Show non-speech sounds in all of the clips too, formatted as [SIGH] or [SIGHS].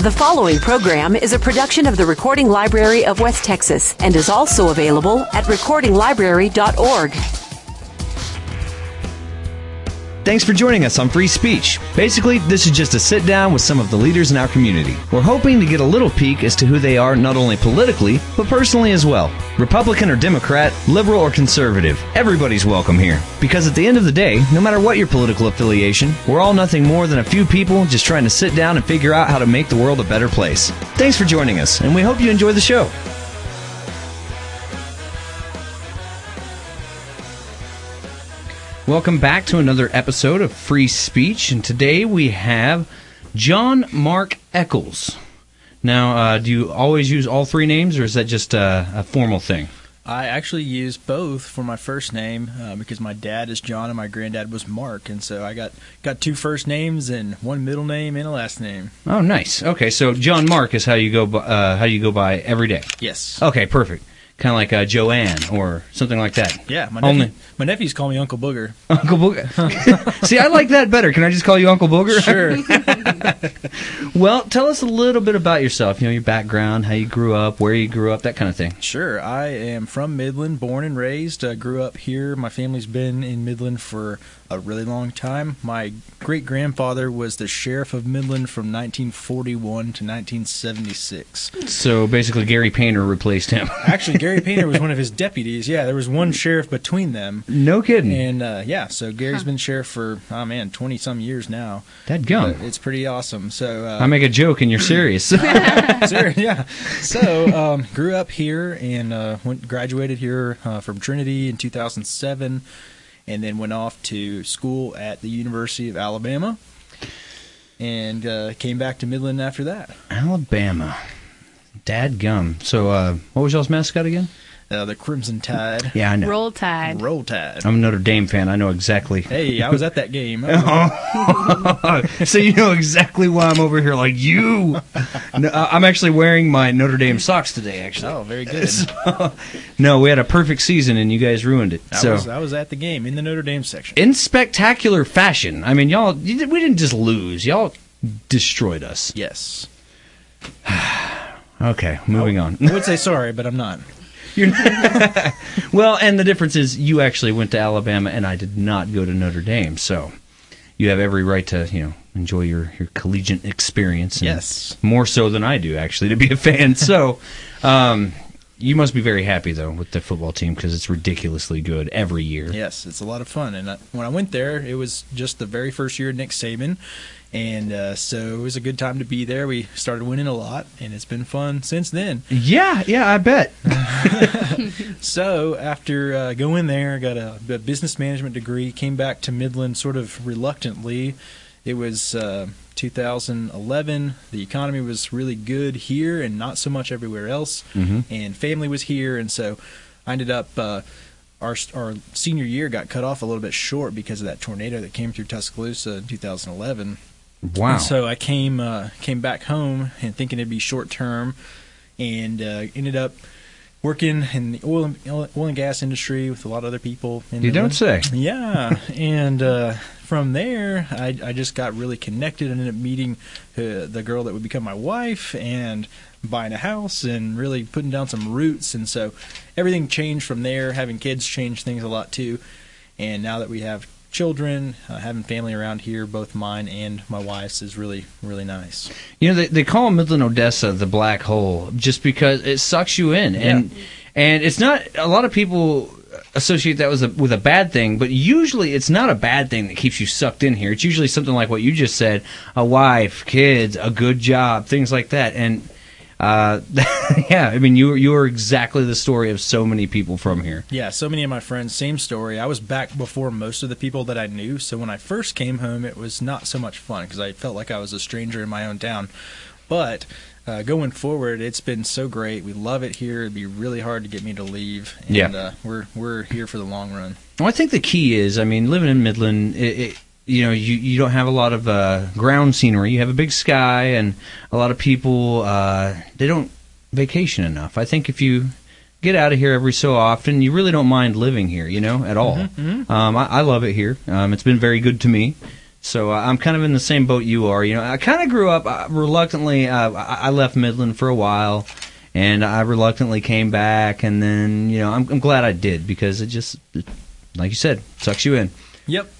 The following program is a production of the Recording Library of West Texas and is also available at recordinglibrary.org. Thanks for joining us on Free Speech. Basically, this is just a sit down with some of the leaders in our community. We're hoping to get a little peek as to who they are not only politically, but personally as well. Republican or Democrat, liberal or conservative, everybody's welcome here. Because at the end of the day, no matter what your political affiliation, we're all nothing more than a few people just trying to sit down and figure out how to make the world a better place. Thanks for joining us, and we hope you enjoy the show. Welcome back to another episode of Free Speech, and today we have John Mark Eccles. Now, uh, do you always use all three names, or is that just a, a formal thing? I actually use both for my first name uh, because my dad is John and my granddad was Mark, and so I got got two first names and one middle name and a last name. Oh, nice. Okay, so John Mark is how you go. by- Uh, how you go by every day. Yes. Okay, perfect. Kind of like uh, Joanne or something like that. Yeah, my nephew, Only my nephews call me Uncle Booger. [LAUGHS] Uncle Booger. [LAUGHS] See, I like that better. Can I just call you Uncle Booger? Sure. [LAUGHS] well, tell us a little bit about yourself. You know, your background, how you grew up, where you grew up, that kind of thing. Sure. I am from Midland, born and raised. Uh, grew up here. My family's been in Midland for a really long time. My great grandfather was the sheriff of Midland from 1941 to 1976. So basically, Gary Painter replaced him. [LAUGHS] Actually, Gary Painter was one of [LAUGHS] his deputies. Yeah, there was one sheriff between them. no kidding. And uh, yeah, so Gary's been sheriff for oh man, twenty some years now. That gum. It's pretty awesome. So uh, I make a joke and you're serious. [LAUGHS] Sure, yeah. So um, grew up here and uh, went graduated here uh, from Trinity in 2007, and then went off to school at the University of Alabama, and uh, came back to Midland after that. Alabama. Dad gum. So, uh, what was y'all's mascot again? Uh, the Crimson Tide, Yeah, I know. Roll Tide. Roll Tide. I'm a Notre Dame fan. I know exactly. Hey, I was at that game. [LAUGHS] [LAUGHS] So you know exactly why I'm over here like you. No, uh, I'm actually wearing my Notre Dame socks today. Actually, oh, very [LAUGHS] good. no, we had a perfect season and you guys ruined it. I so was I was at the game in the Notre Dame section. in spectacular fashion. I mean, y'all, we didn't just lose. Y'all destroyed us. Yes. [SIGHS] Okay, moving on. I would say sorry, but I'm not. [LAUGHS] Well, and the difference is you actually went to Alabama, and I did not go to Notre Dame. So you have every right to, you know, enjoy your, your collegiate experience. and Yes. more so than I do actually to be a fan. so [LAUGHS] um, you must be very happy though with the football team because it's ridiculously good every year. Yes, it's a lot of fun. And I, when I went there, it was just the very first year Nick Saban. And uh, so it was a good time to be there. We started winning a lot, and it's been fun since then. Yeah, yeah, I bet. [LAUGHS] [LAUGHS] So after uh, going there, got a, a business management degree, came back to Midland sort of reluctantly. It was uh, 2011. The economy was really good here and not so much everywhere else. Mhm. And family was here, and so I ended up. Uh, our, our senior year got cut off a little bit short because of that tornado that came through Tuscaloosa in 2011. Wow. And so I came uh, came back home and thinking it'd be short term, and uh, ended up working in the oil and, oil and gas industry with a lot of other people. in you don't say. Yeah, and uh, from there, I, I just got really connected. and ended up meeting uh, the girl that would become my wife, and buying a house, and really putting down some roots. And so everything changed from there. Having kids changed things a lot too. And now that we have children, uh, having family around here, both mine and my wife's, is really really nice. You know, they, they call Midland Odessa the black hole just because it sucks you in, and and it's not a lot of people associate that with a with a bad thing, but usually it's not a bad thing that keeps you sucked in here. It's usually something like what you just said: a wife, kids, a good job, things like that, and. Uh, [LAUGHS] yeah, I mean, you you are exactly the story of so many people from here. Yeah, so many of my friends, same story. I was back before most of the people that I knew, so when I first came home, it was not so much fun because I felt like I was a stranger in my own town. But uh, going forward, it's been so great. We love it here. It'd be really hard to get me to leave. And, Yeah. uh, we're we're here for the long run. Well, I think the key is, I mean, living in Midland, it, it, you know, you, you don't have a lot of uh, ground scenery. You have a big sky, and a lot of people uh, they don't vacation enough. I think if you get out of here every so often, you really don't mind living here, you know, at all. Um, I, I love it here. Um, it's been very good to me. So uh, I'm kind of in the same boat you are. You know, I kind of grew up uh, reluctantly. Uh, I I left Midland for a while, and I reluctantly came back, and then you know I'm, I'm glad I did because it just, it, like you said, sucks you in. Yep.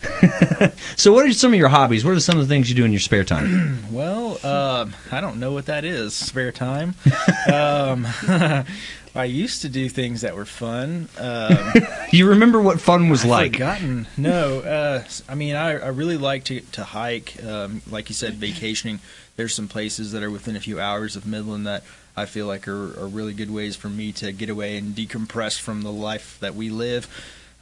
[LAUGHS] So what are some of your hobbies? What are some of the things you do in your spare time? [CLEARS THROAT] Well, um, I don't know what that is. Spare time. [LAUGHS] um, [LAUGHS] I used to do things that were fun. Um, you remember what fun was I've like? Forgotten? No. Uh, I mean, I, I really like to to hike. Um, like you said, vacationing. There's some places that are within a few hours of Midland that I feel like are, are really good ways for me to get away and decompress from the life that we live.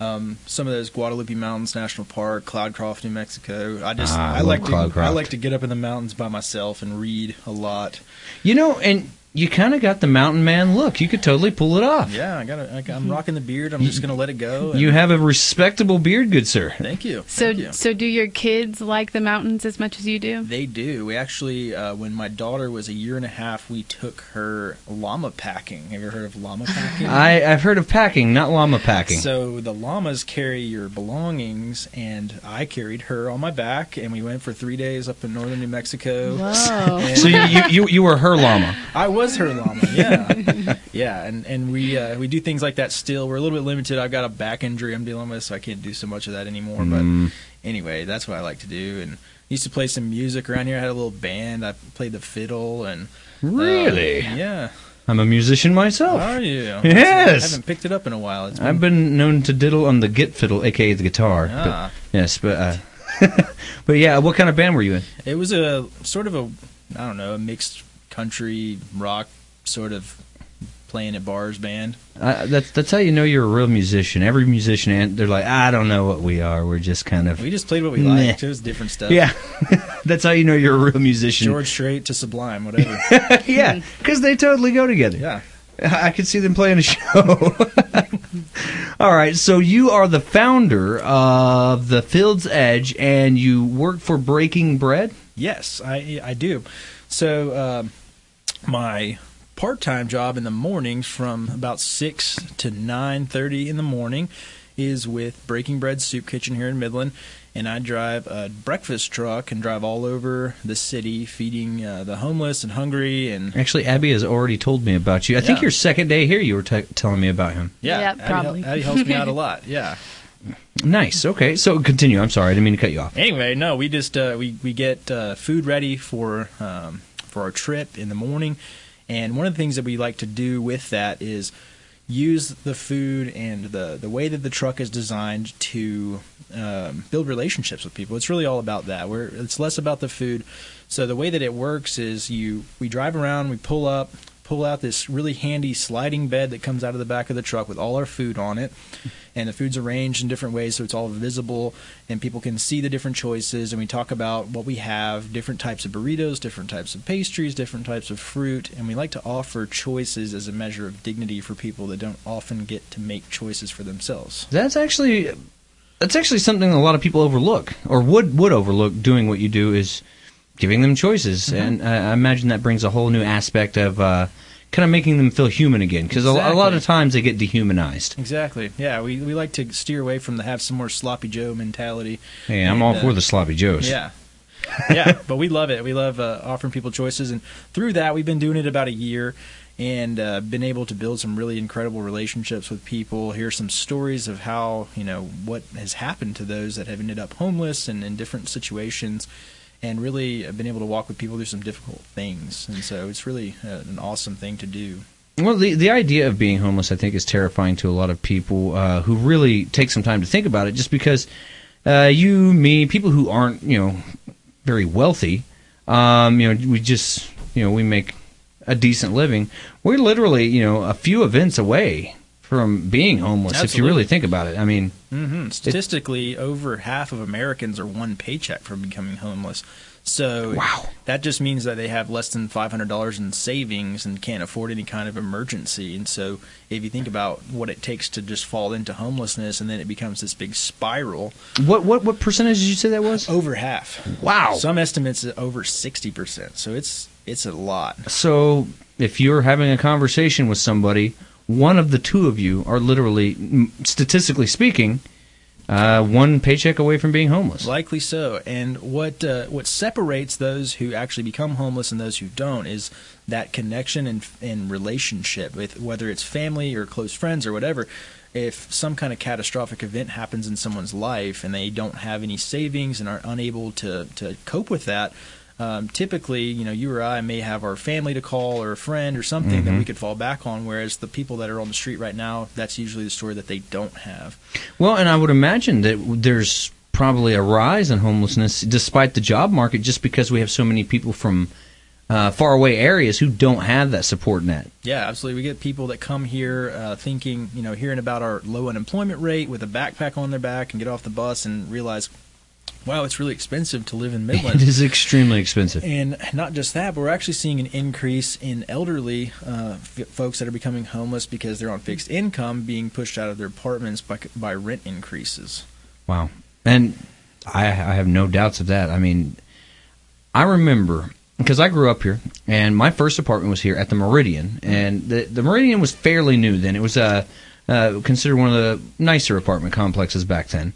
Um, some of those Guadalupe Mountains National Park, Cloudcroft, New Mexico. I just Ah, I I, like love to I like to get up in the mountains by myself and read a lot. You know, and you kind of got the mountain man look. You could totally pull it off. Yeah, I got I, I'm rocking the beard. I'm just gonna let it go. and- You have a respectable beard, good sir. Thank you. So, Thank you. so do your kids like the mountains as much as you do? They do. We actually, uh, when my daughter was a year and a half, we took her llama packing. Have you ever heard of llama packing? I, I've heard of packing, not llama packing. So the llamas carry your belongings, and I carried her on my back, and we went for three days up in northern New Mexico. Whoa. [LAUGHS] So you, you, you, you were her llama. I was her llama, [LAUGHS] yeah, yeah, and and we uh, we do things like that still. We're a little bit limited. I've got a back injury I'm dealing with, so I can't do so much of that anymore. Mm. But anyway, that's what I like to do, and used to play some music around here. I had a little band. I played the fiddle, and uh, Really? yeah. I'm a musician myself. Are you? [LAUGHS] Yes. I haven't picked it up in a while. It's I've been known to diddle on the git fiddle, aka the guitar. Ah. But, yes, but uh, [LAUGHS] but yeah, what kind of band were you in? It was a sort of a, I don't know, a mixed country rock sort of playing at bars band. Uh, that's that's how you know you're a real musician. Every musician, they're like, I don't know what we are. We're just kind of We just played what we Meh. liked. It was different stuff. yeah. [LAUGHS] that's how you know you're a real musician. George Strait to Sublime, whatever. [LAUGHS] yeah, because they totally go together. yeah. I could see them playing a show. [LAUGHS] All right, so you are the founder of the Field's Edge, and you work for Breaking Bread. Yes, I I do. So um, my part-time job in the mornings from about six to nine thirty in the morning is with Breaking Bread Soup Kitchen here in Midland, and I drive a breakfast truck and drive all over the city feeding uh, the homeless and hungry and Actually, Abby has already told me about you. I think your second day here, you were t- telling me about him. yeah, Yeah, Abby, probably. Abby helps me out a [LAUGHS] lot. Yeah. Nice. Okay, so continue. I'm sorry, I didn't mean to cut you off. Anyway, no, we just uh, we we get uh, food ready for um, for our trip in the morning, and one of the things that we like to do with that is use the food and the the way that the truck is designed to um, build relationships with people. It's really all about that. Where it's less about the food. So the way that it works is you we drive around, we pull up, pull out this really handy sliding bed that comes out of the back of the truck with all our food on it. And the food's arranged in different ways so it's all visible and people can see the different choices. And we talk about what we have different types of burritos, different types of pastries, different types of fruit. And we like to offer choices as a measure of dignity for people that don't often get to make choices for themselves. That's actually that's actually something a lot of people overlook, or would would overlook. Doing what you do is giving them choices, and I I imagine that brings a whole new aspect of uh, kind of making them feel human again. Because a, a lot of times they get dehumanized. Exactly. Yeah, we, we like to steer away from the have some more sloppy Joe mentality. Hey, I'm And, all uh, for the sloppy joes. Yeah. yeah, [LAUGHS] but we love it. We love uh, offering people choices, and through that, we've been doing it about a year, and uh, been able to build some really incredible relationships with people. Hear some stories of how you know what has happened to those that have ended up homeless and in different situations, and really uh, been able to walk with people through some difficult things. And so it's really uh, an awesome thing to do. Well, the the idea of being homeless, I think, is terrifying to a lot of people uh, who really take some time to think about it. Just because uh, you, me, people who aren't, you know, very wealthy, um, you know, we just, you know, we make a decent living. We're literally, you know, a few events away from being homeless. If you really think about it, I mean, hmm Statistically, over half of Americans are one paycheck from becoming homeless. So Wow. that just means that they have less than five hundred dollars in savings and can't afford any kind of emergency. And so, if you think about what it takes to just fall into homelessness, and then it becomes this big spiral, what what what percentage did you say that was? over half. Wow. Some estimates are over sixty percent. So it's it's a lot. So if you're having a conversation with somebody, one of the two of you are literally, statistically speaking, uh, one paycheck away from being homeless. Likely so. And what uh, what separates those who actually become homeless and those who don't is that connection and, and relationship with whether it's family or close friends or whatever. If some kind of catastrophic event happens in someone's life and they don't have any savings and are unable to, to cope with that, um, typically, you know, you or I may have our family to call or a friend or something that we could fall back on. Whereas the people that are on the street right now, that's usually the story that they don't have. Well, and I would imagine that there's probably a rise in homelessness despite the job market just because we have so many people from uh, faraway areas who don't have that support net. Yeah, absolutely. We get people that come here uh, thinking, you know, hearing about our low unemployment rate with a backpack on their back and get off the bus and realize, wow, it's really expensive to live in [LAUGHS] Midland. It is extremely expensive. And not just that, but we're actually seeing an increase in elderly uh, f- folks that are becoming homeless because they're on fixed income being pushed out of their apartments by, by rent increases. Wow. And I, I have no doubts of that. I mean, I remember because I grew up here, and my first apartment was here at the Meridian, and the the Meridian was fairly new then. It was uh, uh, considered one of the nicer apartment complexes back then.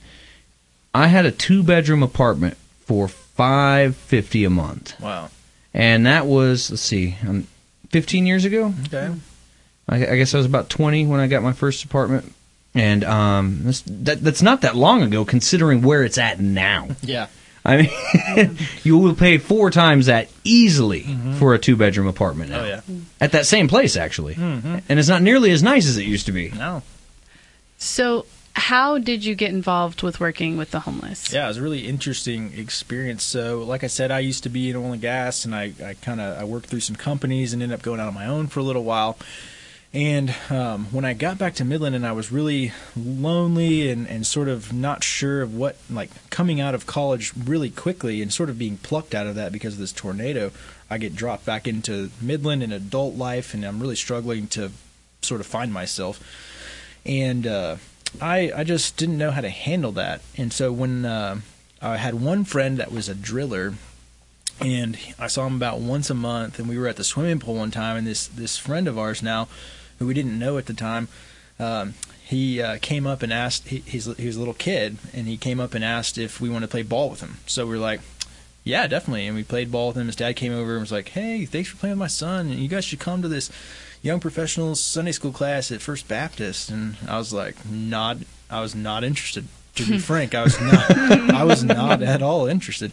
I had a two bedroom apartment for five fifty a month, Wow. and that was let's see, um, fifteen years ago. Okay. I, I guess I was about 20 when I got my first apartment. And um, that's, that, that's not that long ago, considering where it's at now. Yeah. I mean, [LAUGHS] you will pay four times that easily for a two bedroom apartment now. Oh, yeah. At that same place, actually. And it's not nearly as nice as it used to be. No. So, how did you get involved with working with the homeless? Yeah, it was a really interesting experience. So, like I said, I used to be in oil and gas, and I, I kind of I worked through some companies and ended up going out on my own for a little while. And um, when I got back to Midland, and I was really lonely and, and sort of not sure of what, like coming out of college really quickly and sort of being plucked out of that because of this tornado, I get dropped back into Midland and adult life, and I'm really struggling to sort of find myself. And uh, I I just didn't know how to handle that. And so when uh, I had one friend that was a driller, and I saw him about once a month, and we were at the swimming pool one time, and this this friend of ours now, who we didn't know at the time, um, he uh, came up and asked. He, he's he was a little kid, and he came up and asked if we wanted to play ball with him. So we were like. Yeah, definitely. And we played ball with him. His dad came over and was like, "Hey, thanks for playing with my son. And you guys should come to this young professionals Sunday school class at First Baptist." And I was like, "Not. I was not interested." To be [LAUGHS] frank, I was not. I was not at all interested.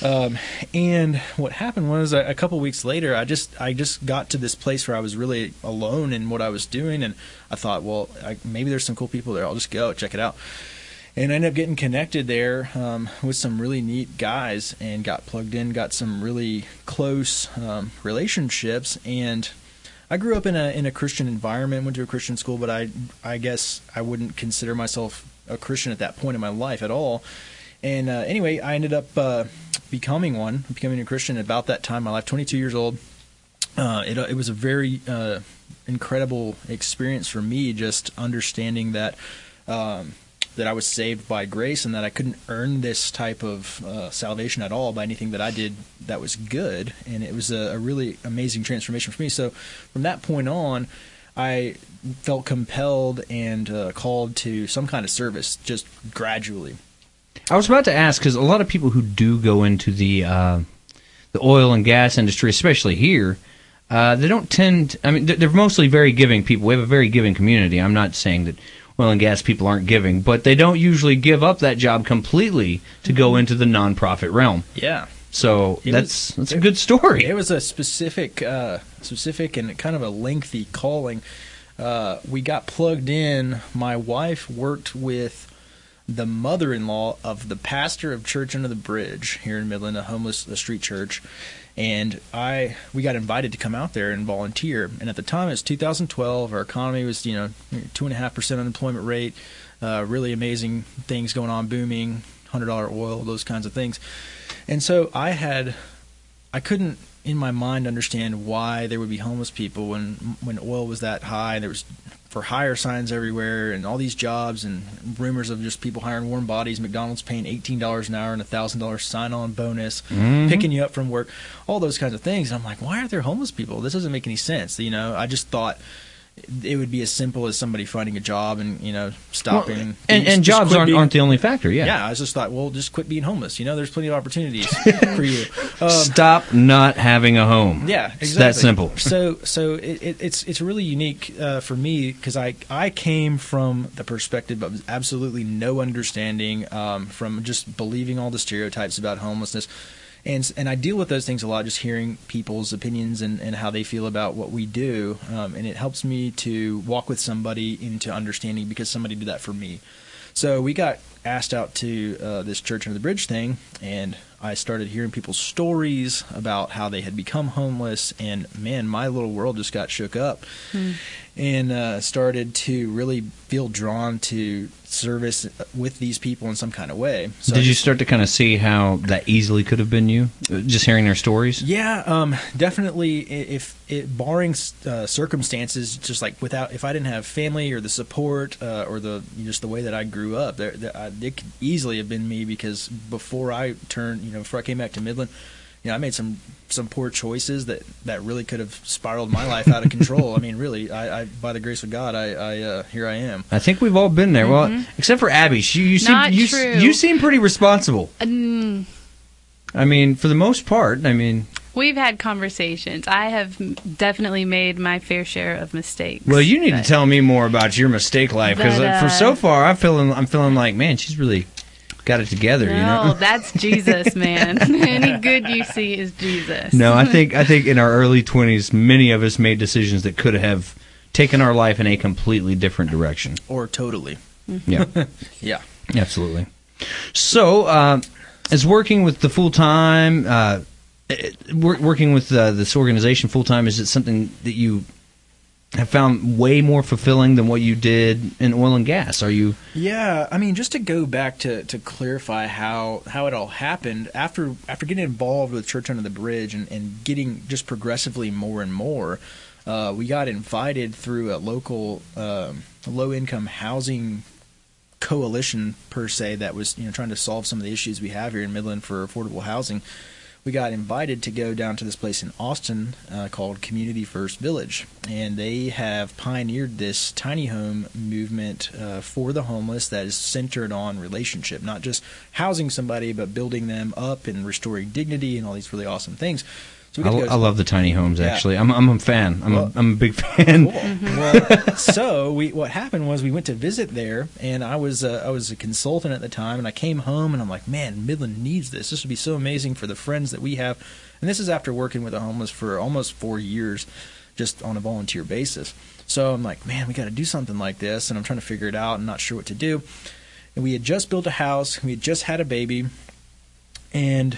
Um, and what happened was a, a couple weeks later, I just I just got to this place where I was really alone in what I was doing, and I thought, well, I, maybe there's some cool people there. I'll just go check it out and I ended up getting connected there um, with some really neat guys and got plugged in, got some really close um, relationships. And I grew up in a in a Christian environment, went to a Christian school, but I I guess I wouldn't consider myself a Christian at that point in my life at all. And uh, anyway, I ended up uh, becoming one, becoming a Christian about that time in my life, 22 years old. Uh, it, it was a very uh, incredible experience for me, just understanding that um, that I was saved by grace and that I couldn't earn this type of uh, salvation at all by anything that I did that was good. And it was a, a really amazing transformation for me. So from that point on, I felt compelled and uh, called to some kind of service just gradually. I was about to ask because a lot of people who do go into the uh, the oil and gas industry, especially here, uh, they don't tend. I mean, they're mostly very giving people. We have a very giving community. I'm not saying that oil and gas people aren't giving, but they don't usually give up that job completely to go into the nonprofit realm. Yeah. So It that's was- that's a good story. It was a specific, uh, specific and kind of a lengthy calling. Uh, we got plugged in. My wife worked with the mother-in-law of the pastor of Church Under the Bridge here in Midland, a homeless a street church, and I we got invited to come out there and volunteer. And at the time, it was 2012. Our economy was you know two and a half percent unemployment rate, uh, really amazing things going on, booming, hundred dollar oil, those kinds of things. And so I had I couldn't in my mind understand why there would be homeless people when when oil was that high. There was for hire signs everywhere and all these jobs and rumors of just people hiring warm bodies. McDonald's paying eighteen dollars an hour and a thousand dollars sign on bonus, mm-hmm. picking you up from work, all those kinds of things. And I'm like, why aren't there homeless people? This doesn't make any sense. You know, I just thought it would be as simple as somebody finding a job and you know stopping Well, and, and just jobs aren't, being- aren't the only factor. Yeah. yeah. I just thought, well, just quit being homeless. You know, there's plenty of opportunities [LAUGHS] for you. Um, Stop not having a home. yeah, It's exactly. that simple. [LAUGHS] So, so it, it, it's it's really unique uh, for me because I I came from the perspective of absolutely no understanding um, from just believing all the stereotypes about homelessness. And, and I deal with those things a lot, just hearing people's opinions and, and how they feel about what we do. Um, and it helps me to walk with somebody into understanding because somebody did that for me. So we got asked out to uh, this church under the bridge thing, and I started hearing people's stories about how they had become homeless. And man, my little world just got shook up, and uh, started to really feel drawn to service with these people in some kind of way. So I Did you start to kind of see how that easily could have been you, Uh, just hearing their stories? Yeah, um, definitely. If it, barring uh, circumstances, just like without, if I didn't have family or the support uh, or the just the way that I grew up, there, there, I, it could easily have been me because before I turned, you know, before I came back to Midland, you know, I made some some poor choices that that really could have spiraled my life out of control. I mean, really, I, I by the grace of God, I, I uh, here I am. I think we've all been there. Well, except for Abby, she, you seem Not you, true. you seem pretty responsible. Mm, I mean, for the most part. I mean, we've had conversations. I have definitely made my fair share of mistakes. well, you need but- to tell me more about your mistake life because uh, for so far, I'm feeling I'm feeling like man, she's really got it together. No, you know. that's [LAUGHS] Jesus, man. [LAUGHS] Any good you see is Jesus. No, I think I think in our early twenties, many of us made decisions that could have taken our life in a completely different direction. Or totally, Yeah, [LAUGHS] yeah. absolutely. So, uh, as working with the full time, uh, eh, working with uh, this organization full time, is it something that you have found way more fulfilling than what you did in oil and gas? Are you? Yeah, I mean, just to go back to, to clarify how, how it all happened after after getting involved with Church Under the Bridge and, and getting just progressively more and more, uh, we got invited through a local um, low income housing coalition per se that was you know trying to solve some of the issues we have here in Midland for affordable housing. We got invited to go down to this place in Austin uh, called Community First Village, and they have pioneered this tiny home movement uh, for the homeless that is centered on relationship, not just housing somebody, but building them up and restoring dignity and all these really awesome things. So we I, to go I love the tiny homes. Yeah. Actually, I'm I'm a fan. I'm Well- a, I'm a big fan. Cool. Well, so we what happened was we went to visit there, and I was uh, I was a consultant at the time, and I came home and I'm like, man, Midland needs this. This would be so amazing for the friends that we have, and this is after working with the homeless for almost four years, just on a volunteer basis. So I'm like, man, we got to do something like this, and I'm trying to figure it out and not sure what to do. And we had just built a house, we had just had a baby, and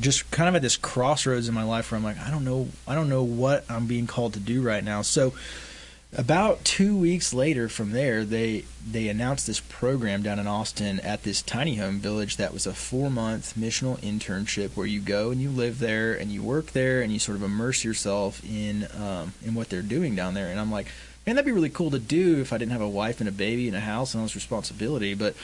just kind of at this crossroads in my life where I'm like, I don't know, I don't know what I'm being called to do right now. So about two weeks later from there, they they announced this program down in Austin at this tiny home village that was a four month missional internship where you go and you live there and you work there and you sort of immerse yourself in um, in what they're doing down there. And I'm like. Man, that'd be really cool to do if I didn't have a wife and a baby and a house and all this responsibility. But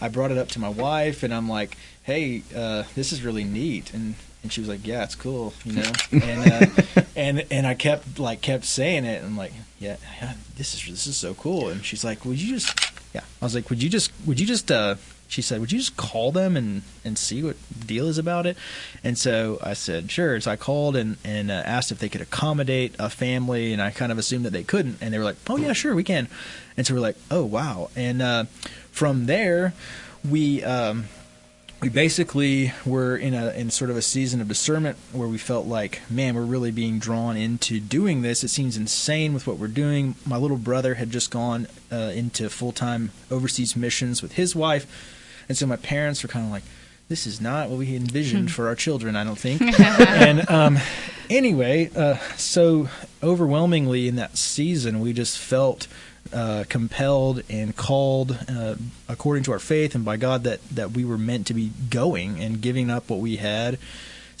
I brought it up to my wife, and I'm like, "Hey, uh, this is really neat." And and she was like, "Yeah, it's cool," you know. [LAUGHS] and uh, and and I kept like kept saying it, and I'm like, "Yeah, yeah, this is this is so cool." And she's like, "Would you just?" Yeah, I was like, "Would you just? Would you just?" Uh, she said, "Would you just call them and and see what deal is about it?" And so I said, "Sure." So I called and and uh, asked if they could accommodate a family, and I kind of assumed that they couldn't, and they were like, "Oh yeah, sure, we can." And so we're like, "Oh wow!" And uh, from there, we. Um, we basically were in a in sort of a season of discernment where we felt like, man, we're really being drawn into doing this. It seems insane with what we're doing. My little brother had just gone uh, into full time overseas missions with his wife, and so my parents were kind of like, this is not what we envisioned for our children. I don't think. [LAUGHS] and um, anyway, uh, so overwhelmingly in that season, we just felt uh, compelled and called uh, according to our faith and by God that that we were meant to be going and giving up what we had.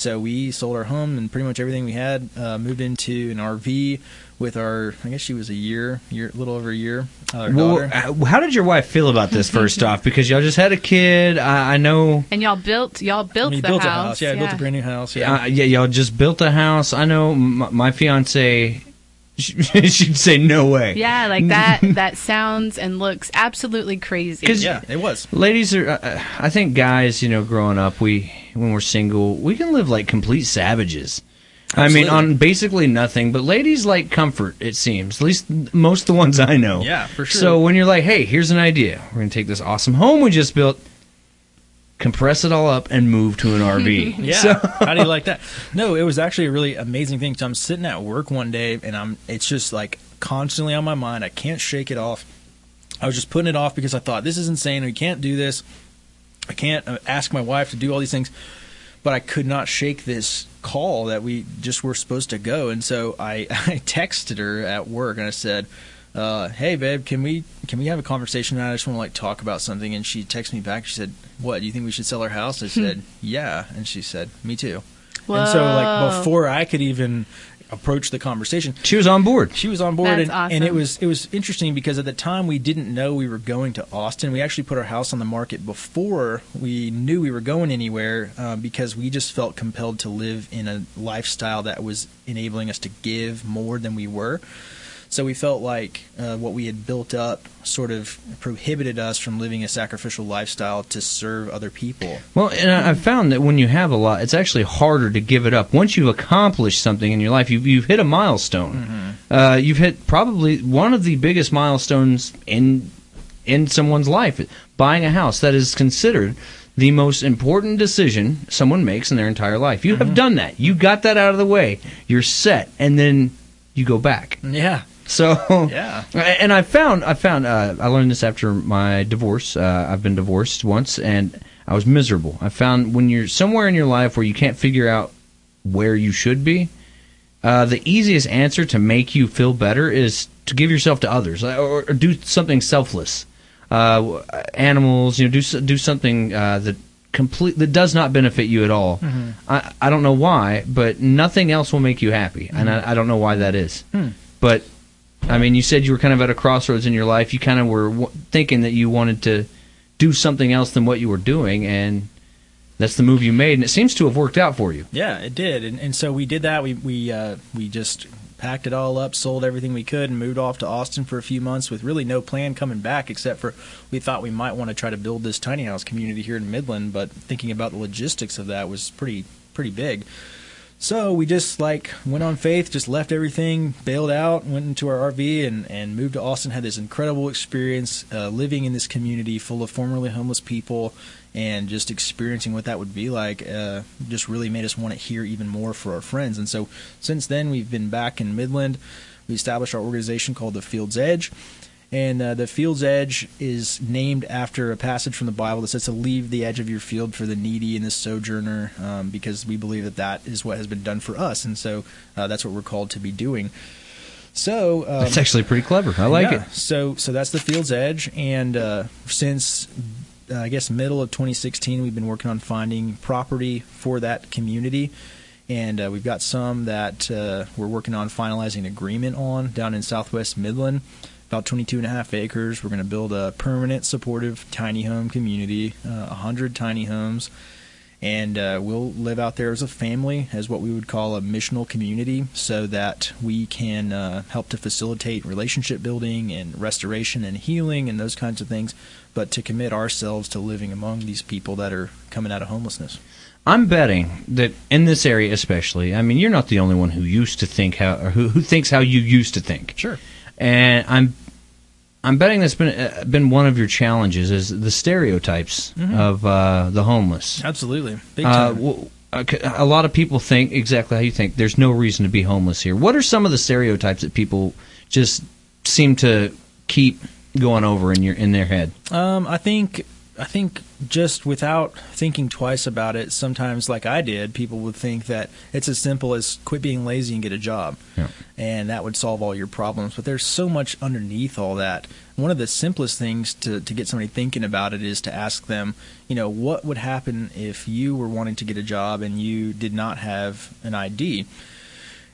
So we sold our home and pretty much everything we had, uh, moved into an RV with our. I guess she was a year, year, a little over a year. Uh, Well, daughter. uh, how did your wife feel about this first [LAUGHS] off? Because y'all just had a kid. I, I know. And y'all built y'all built we the built house. a house. Yeah, I built a brand new house. Yeah. Uh, yeah, y'all just built a house. I know my, my fiance. [LAUGHS] she'd say no way. Yeah, like that. [LAUGHS] that sounds and looks absolutely crazy. 'Cause- Yeah, it was. Ladies are. Uh, I think guys, you know, growing up, we when we're single, we can live like complete savages. I mean, on basically nothing. But ladies like comfort. It seems, at least most of the ones I know. Yeah, for sure. So when you're like, "Hey, here's an idea. We're gonna take this awesome home we just built, compress it all up, and move to an RV." [LAUGHS] [LAUGHS] Yeah. So, How do you like that? No, it was actually a really amazing thing. So I'm sitting at work one day and I'm it's just like constantly on my mind. I can't shake it off. I was just putting it off because I thought this is insane. We can't do this. I can't uh, ask my wife to do all these things. But I could not shake this call that we just were supposed to go. And so I, [LAUGHS] I texted her at work and I said, uh, "Hey, babe, can we can we have a conversation? I just want to like talk about something." And she texted me back. She said, "What? Do you think we should sell our house?" I [LAUGHS] said, "Yeah." And she said, "Me too." And so, like before I could even approach the conversation, she was on board. she was on board, That's and, awesome. and it was it was interesting because at the time we didn't know we were going to Austin. We actually put our house on the market before we knew we were going anywhere uh, because we just felt compelled to live in a lifestyle that was enabling us to give more than we were. So we felt like uh, what we had built up sort of prohibited us from living a sacrificial lifestyle to serve other people. Well, and I- I've found that when you have a lot, it's actually harder to give it up. Once you've accomplished something in your life, you've, you've hit a milestone. Uh, you've hit probably one of the biggest milestones in in someone's life. Buying a house that is considered the most important decision someone makes in their entire life. You have done that. You got that out of the way. You're set, and then you go back. Yeah, So Yeah. [LAUGHS] and I found I found uh, I learned this after my divorce. Uh, I've been divorced once, and I was miserable. I found when you're somewhere in your life where you can't figure out where you should be, uh, the easiest answer to make you feel better is to give yourself to others, or, or do something selfless. Uh, animals, you know, do do something uh, that complete that does not benefit you at all. I I don't know why, but nothing else will make you happy, and I, I don't know why that is. But I mean, you said you were kind of at a crossroads in your life. You kind of were w- thinking that you wanted to do something else than what you were doing, and that's the move you made, and it seems to have worked out for you. Yeah, it did, and, and so we did that. We we uh, we just packed it all up, sold everything we could, and moved off to Austin for a few months with really no plan coming back, except for we thought we might want to try to build this tiny house community here in Midland. But thinking about the logistics of that was pretty pretty big. So we just like went on faith, just left everything, bailed out, went into our RV, and, and moved to Austin. Had this incredible experience uh, living in this community full of formerly homeless people, and just experiencing what that would be like. Uh, just really made us want to hear even more for our friends. And so since then, we've been back in Midland. We established our organization called the Field's Edge. And uh, the field's edge is named after a passage from the Bible that says to leave the edge of your field for the needy and the sojourner, um, because we believe that that is what has been done for us, and so uh, that's what we're called to be doing. So um, That's actually pretty clever. I like yeah, it. So so that's the field's edge, and uh, since uh, I guess middle of 2016, we've been working on finding property for that community, and uh, we've got some that uh, we're working on finalizing agreement on down in Southwest Midland. About 22 and a half acres. We're going to build a permanent, supportive tiny home community, uh, 100 tiny homes and uh, we'll live out there as a family, as what we would call a missional community, so that we can uh, help to facilitate relationship building and restoration and healing and those kinds of things, but to commit ourselves to living among these people that are coming out of homelessness. I'm betting that in this area, especially, I mean, you're not the only one who used to think how, or who, who thinks how you used to think. Sure. And I'm, I'm betting that's been uh, been one of your challenges is the stereotypes of uh, the homeless. Absolutely. Big Uh, time. w- uh, a lot of people think exactly how you think. There's no reason to be homeless here. What are some of the stereotypes that people just seem to keep going over in your in their head? Um, I think I think just without thinking twice about it, sometimes like I did, people would think that it's as simple as quit being lazy and get a job, Yeah. and that would solve all your problems. But there's so much underneath all that. One of the simplest things to to get somebody thinking about it is to ask them, you know, what would happen if you were wanting to get a job and you did not have an ID.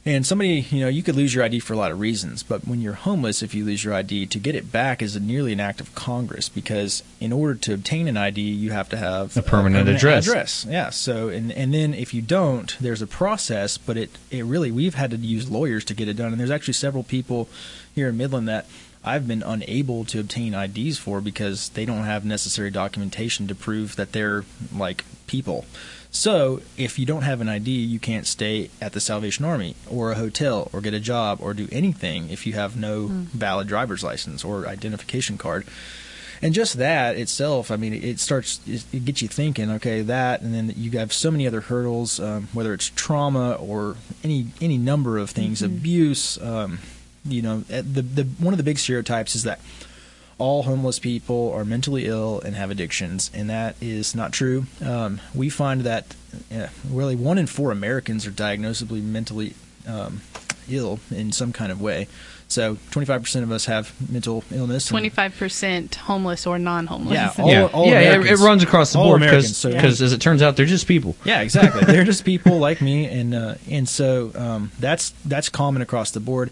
And somebody, you know, you could lose your ID for a lot of reasons, but when you're homeless, if you lose your ID, to get it back is a nearly an act of Congress because in order to obtain an ID, you have to have A permanent address. Address, yeah. So, and and then if you don't, there's a process, but it it really we've had to use lawyers to get it done, and there's actually several people here in Midland that I've been unable to obtain IDs for because they don't have necessary documentation to prove that they're like people. So, if you don't have an ID, you can't stay at the Salvation Army or a hotel or get a job or do anything if you have no valid driver's license or identification card. And just that itself, I mean, it starts, it gets you thinking, okay, that, and then you have so many other hurdles, um, whether it's trauma or any any number of things, abuse. Um, you know, the the one of the big stereotypes is that all homeless people are mentally ill and have addictions, and that is not true. Um, we find that uh, really one in four Americans are diagnosably mentally um, ill in some kind of way. So 25% of us have mental illness. Twenty five percent homeless or non homeless. Yeah, all- yeah, all yeah, it, it runs across the All board Americans, because so- as it turns out, they're just people. Yeah, exactly. [LAUGHS] They're just people like me, and uh, and so um, that's that's common across the board.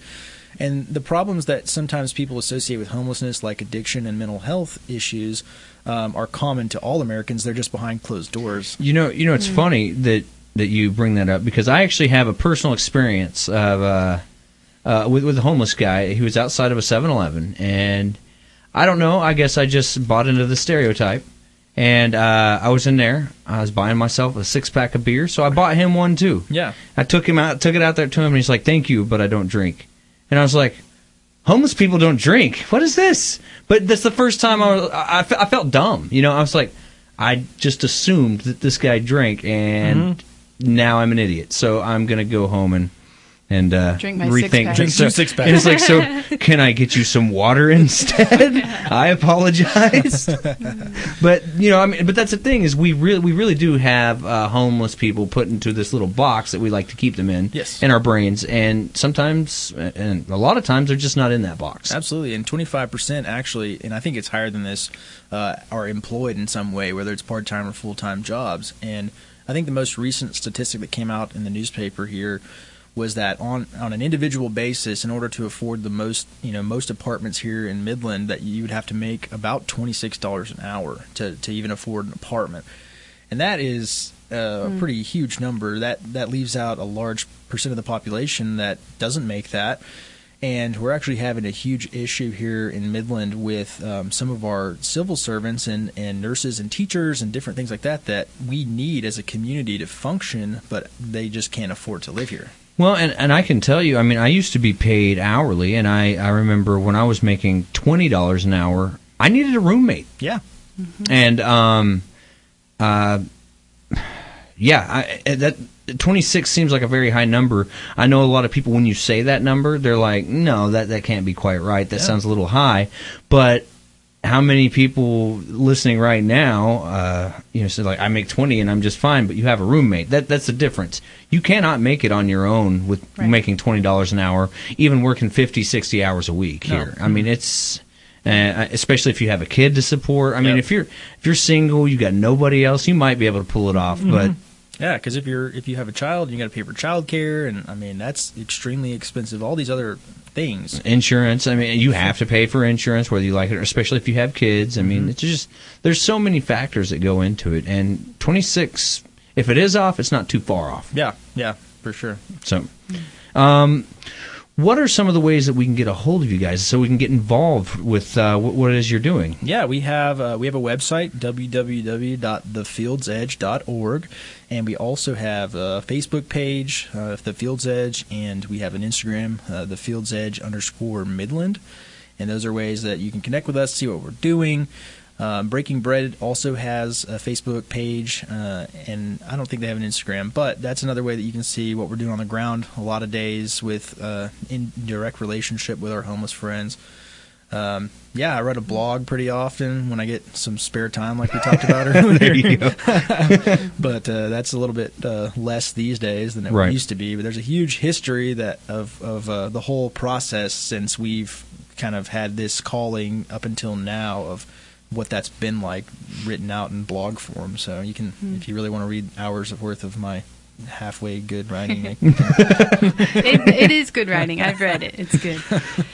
And the problems that sometimes people associate with homelessness, like addiction and mental health issues, um, are common to all Americans. They're just behind closed doors. You know, you know, it's funny that that you bring that up because I actually have a personal experience of uh, uh, with with a homeless guy. He was outside of a 7-Eleven, and I don't know. I guess I just bought into the stereotype, and uh, I was in there. I was buying myself a six pack of beer, so I bought him one too. Yeah, I took him out, took it out there to him, and he's like, "Thank you, but I don't drink." And I was like, "Homeless people don't drink. What is this?" But that's the first time I, was, I, I I felt dumb. You know, I was like, I just assumed that this guy drank, and mm-hmm. now I'm an idiot. So I'm gonna go home and and uh, Drink my rethink. six-pack. Drink so, six-packs. And it's like, so can I get you some water instead? [LAUGHS] I apologize. but you know, I mean, but that's the thing is we really we really do have uh, homeless people put into this little box that we like to keep them in, Yes. in our brains, and sometimes and a lot of times they're just not in that box. absolutely. And 25% actually, and I think it's higher than this, uh, are employed in some way, whether it's part time or full time jobs. And I think the most recent statistic that came out in the newspaper here was that on on an individual basis, in order to afford the most you know most apartments here in Midland, that you would have to make about twenty six dollars an hour to to even afford an apartment, and that is uh, a pretty huge number. That that leaves out a large percent of the population that doesn't make that. And we're actually having a huge issue here in Midland with um, some of our civil servants and, and nurses and teachers and different things like that that we need as a community to function, but they just can't afford to live here. Well, and, and I can tell you, I mean, I used to be paid hourly, and I, I remember when I was making twenty dollars an hour, I needed a roommate. Yeah. and um, uh, yeah, I, that 26 seems like a very high number. I know a lot of people when you say that number, they're like, "No, that that can't be quite right. That Yeah. sounds a little high." But how many people listening right now, uh, you know, say like, "I make 20 and I'm just fine," but you have a roommate. That that's the difference. You cannot make it on your own with Right. making twenty dollars an hour, even working 50, 60 hours a week No. here. I mean, it's uh, especially if you have a kid to support. I mean, Yep. if you're if you're single, you got nobody else, you might be able to pull it off. But Yeah, because if you're if you have a child, you got to pay for childcare, and I mean that's extremely expensive. All these other things. insurance, I mean, you have to pay for insurance whether you like it, or especially if you have kids. I mean, it's just there's so many factors that go into it, and 26. If it is off, it's not too far off. Yeah, yeah, for sure. So, um, what are some of the ways that we can get a hold of you guys so we can get involved with uh, what, what it is you're doing? Yeah, we have uh, we have a website www.thefieldsedge.org, and we also have a Facebook page, uh, The Fields Edge, and we have an Instagram, uh, The Fields Edge underscore Midland, and those are ways that you can connect with us, see what we're doing. Uh, Breaking Bread also has a Facebook page, uh, and I don't think they have an Instagram, but that's another way that you can see what we're doing on the ground. A lot of days with uh, in direct relationship with our homeless friends. Um, yeah, I write a blog pretty often when I get some spare time, like we talked about [LAUGHS] earlier. There you go. [LAUGHS] but uh, that's a little bit uh, less these days than it Right. used to be. But there's a huge history that of of uh, the whole process since we've kind of had this calling up until now of what that's been like written out in blog form. So you can, if you really want to read hours of worth of my halfway good writing. [LAUGHS] it, it is good writing. I've read it. It's good. [LAUGHS]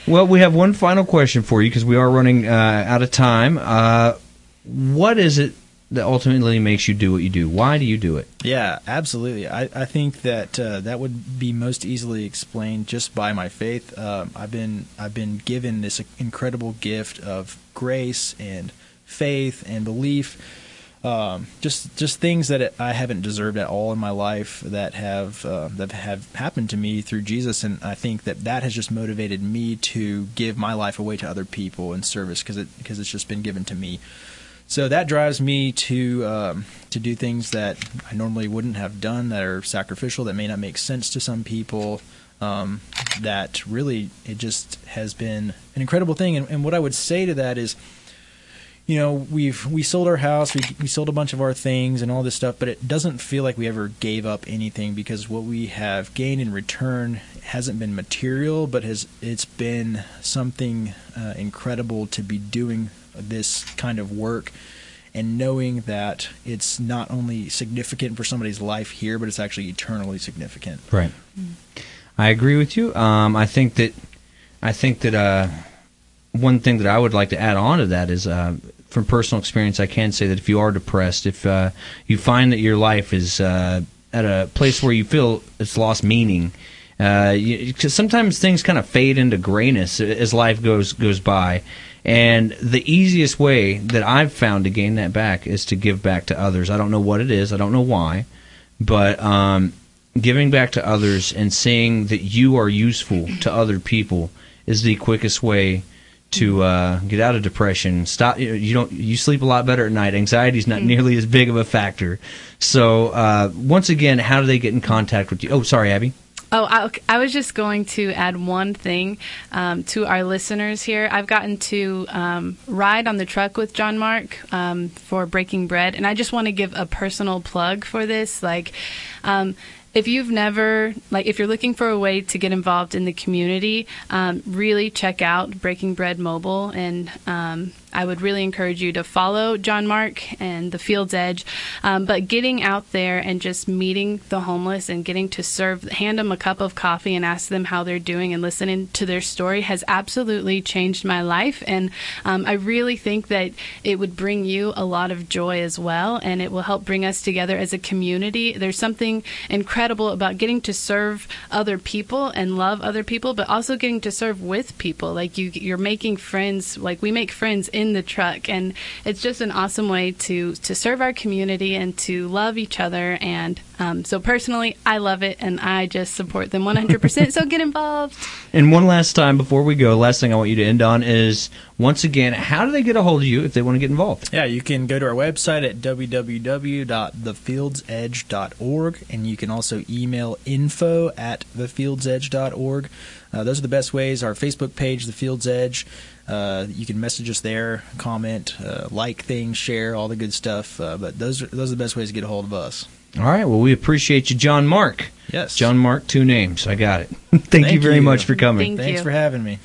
Well, we have one final question for you because we are running uh, out of time. Uh, what is it that ultimately makes you do what you do? Why do you do it? Yeah, absolutely. I, I think that uh, that would be most easily explained just by my faith. Um, I've been I've been given this incredible gift of grace and faith and belief. Um, just just things that I haven't deserved at all in my life that have uh, that have happened to me through Jesus, and I think that that has just motivated me to give my life away to other people in service because it because it's just been given to me. So that drives me to um, to do things that I normally wouldn't have done that are sacrificial that may not make sense to some people. Um, that really it just has been an incredible thing. And, and, what I would say to that is, you know, we've we sold our house, we we sold a bunch of our things and all this stuff, but it doesn't feel like we ever gave up anything because what we have gained in return hasn't been material, but has it's been something uh, incredible to be doing this kind of work and knowing that it's not only significant for somebody's life here, but it's actually eternally significant. Right. I agree with you. Um, I think that I think that uh, one thing that I would like to add on to that is uh, from personal experience, I can say that if you are depressed, if uh, you find that your life is uh, at a place where you feel it's lost meaning, uh, sometimes things kind of fade into grayness as life goes goes by and the easiest way that I've found to gain that back is to give back to others. I don't know what it is, I don't know why, but um, giving back to others and seeing that you are useful to other people is the quickest way to uh, get out of depression. Stop. You don't. You sleep a lot better at night. Anxiety is not mm-hmm. nearly as big of a factor. So uh, once again, how do they get in contact with you? Oh, sorry, Abby. Oh, I, I, was just going to add one thing um, to our listeners here. I've gotten to um, ride on the truck with John Mark um, for Breaking Bread, and I just want to give a personal plug for this. Like, um, if you've never like if you're looking for a way to get involved in the community um, really check out breaking bread mobile and um, I would really encourage you to follow John Mark and the Field's Edge. Um, but getting out there and just meeting the homeless and getting to serve, hand them a cup of coffee and ask them how they're doing and listening to their story has absolutely changed my life. And um, I really think that it would bring you a lot of joy as well. And it will help bring us together as a community. There's something incredible about getting to serve other people and love other people, but also getting to serve with people. Like you, you're making friends, like we make friends in in the truck, and it's just an awesome way to to serve our community and to love each other. And um, so personally, I love it, and I just support them 100%. so get involved. [LAUGHS] And one last time before we go, last thing I want you to end on is once again, how do they get a hold of you if they want to get involved? Yeah, you can go to our website at www.thefieldsedge.org, and you can also email info at thefieldsedge.org. Uh, those are the best ways. Our Facebook page, The Field's Edge. Uh, you can message us there, comment, uh, like things, share, all the good stuff. Uh, but those are, those are the best ways to get a hold of us. All right. Well, we appreciate you, John Mark. Yes. John Mark, two names. I got it. Thank, [LAUGHS] Thank, you very you. much for coming. Thank Thanks you. for having me.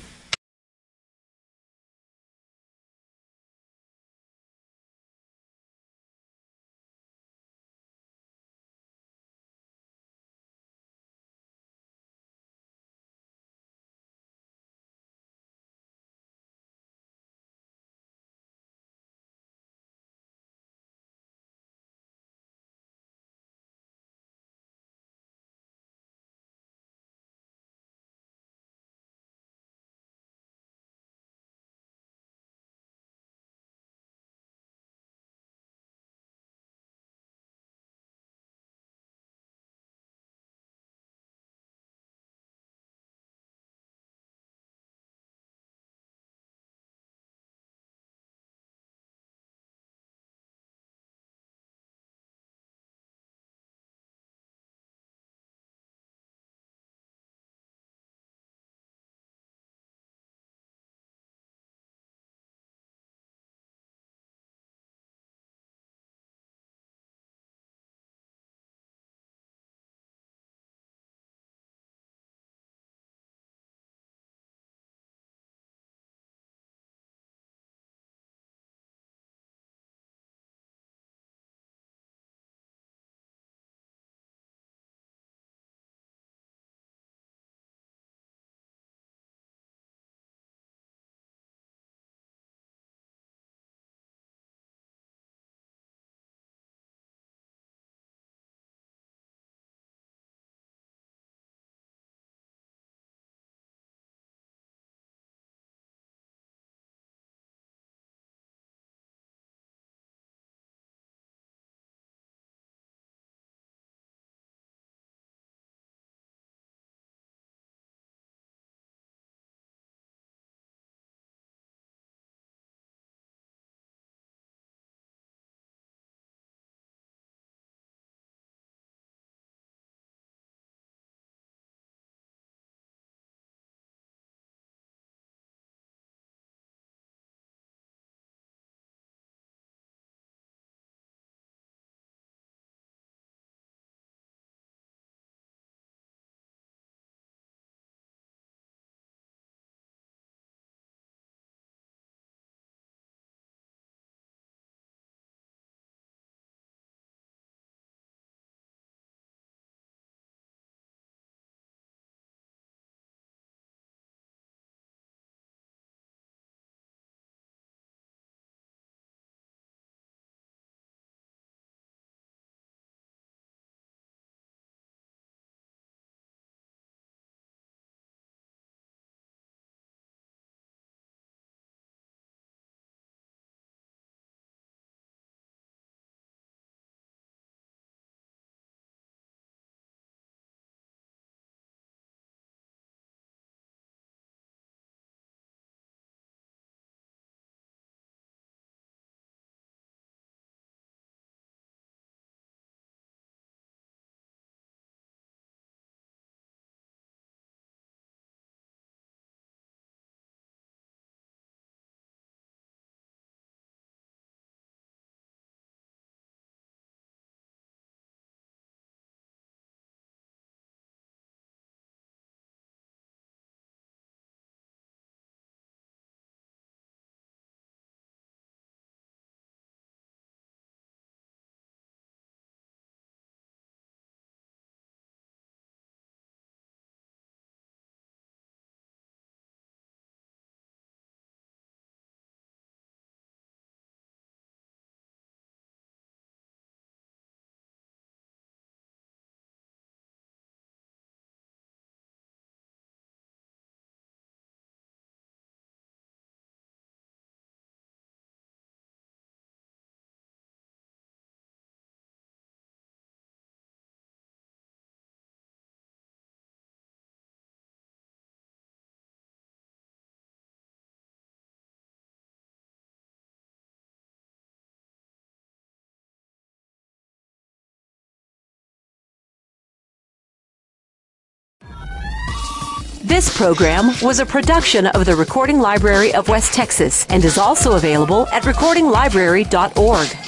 This program was a production of the Recording Library of West Texas and is also available at recordinglibrary.org.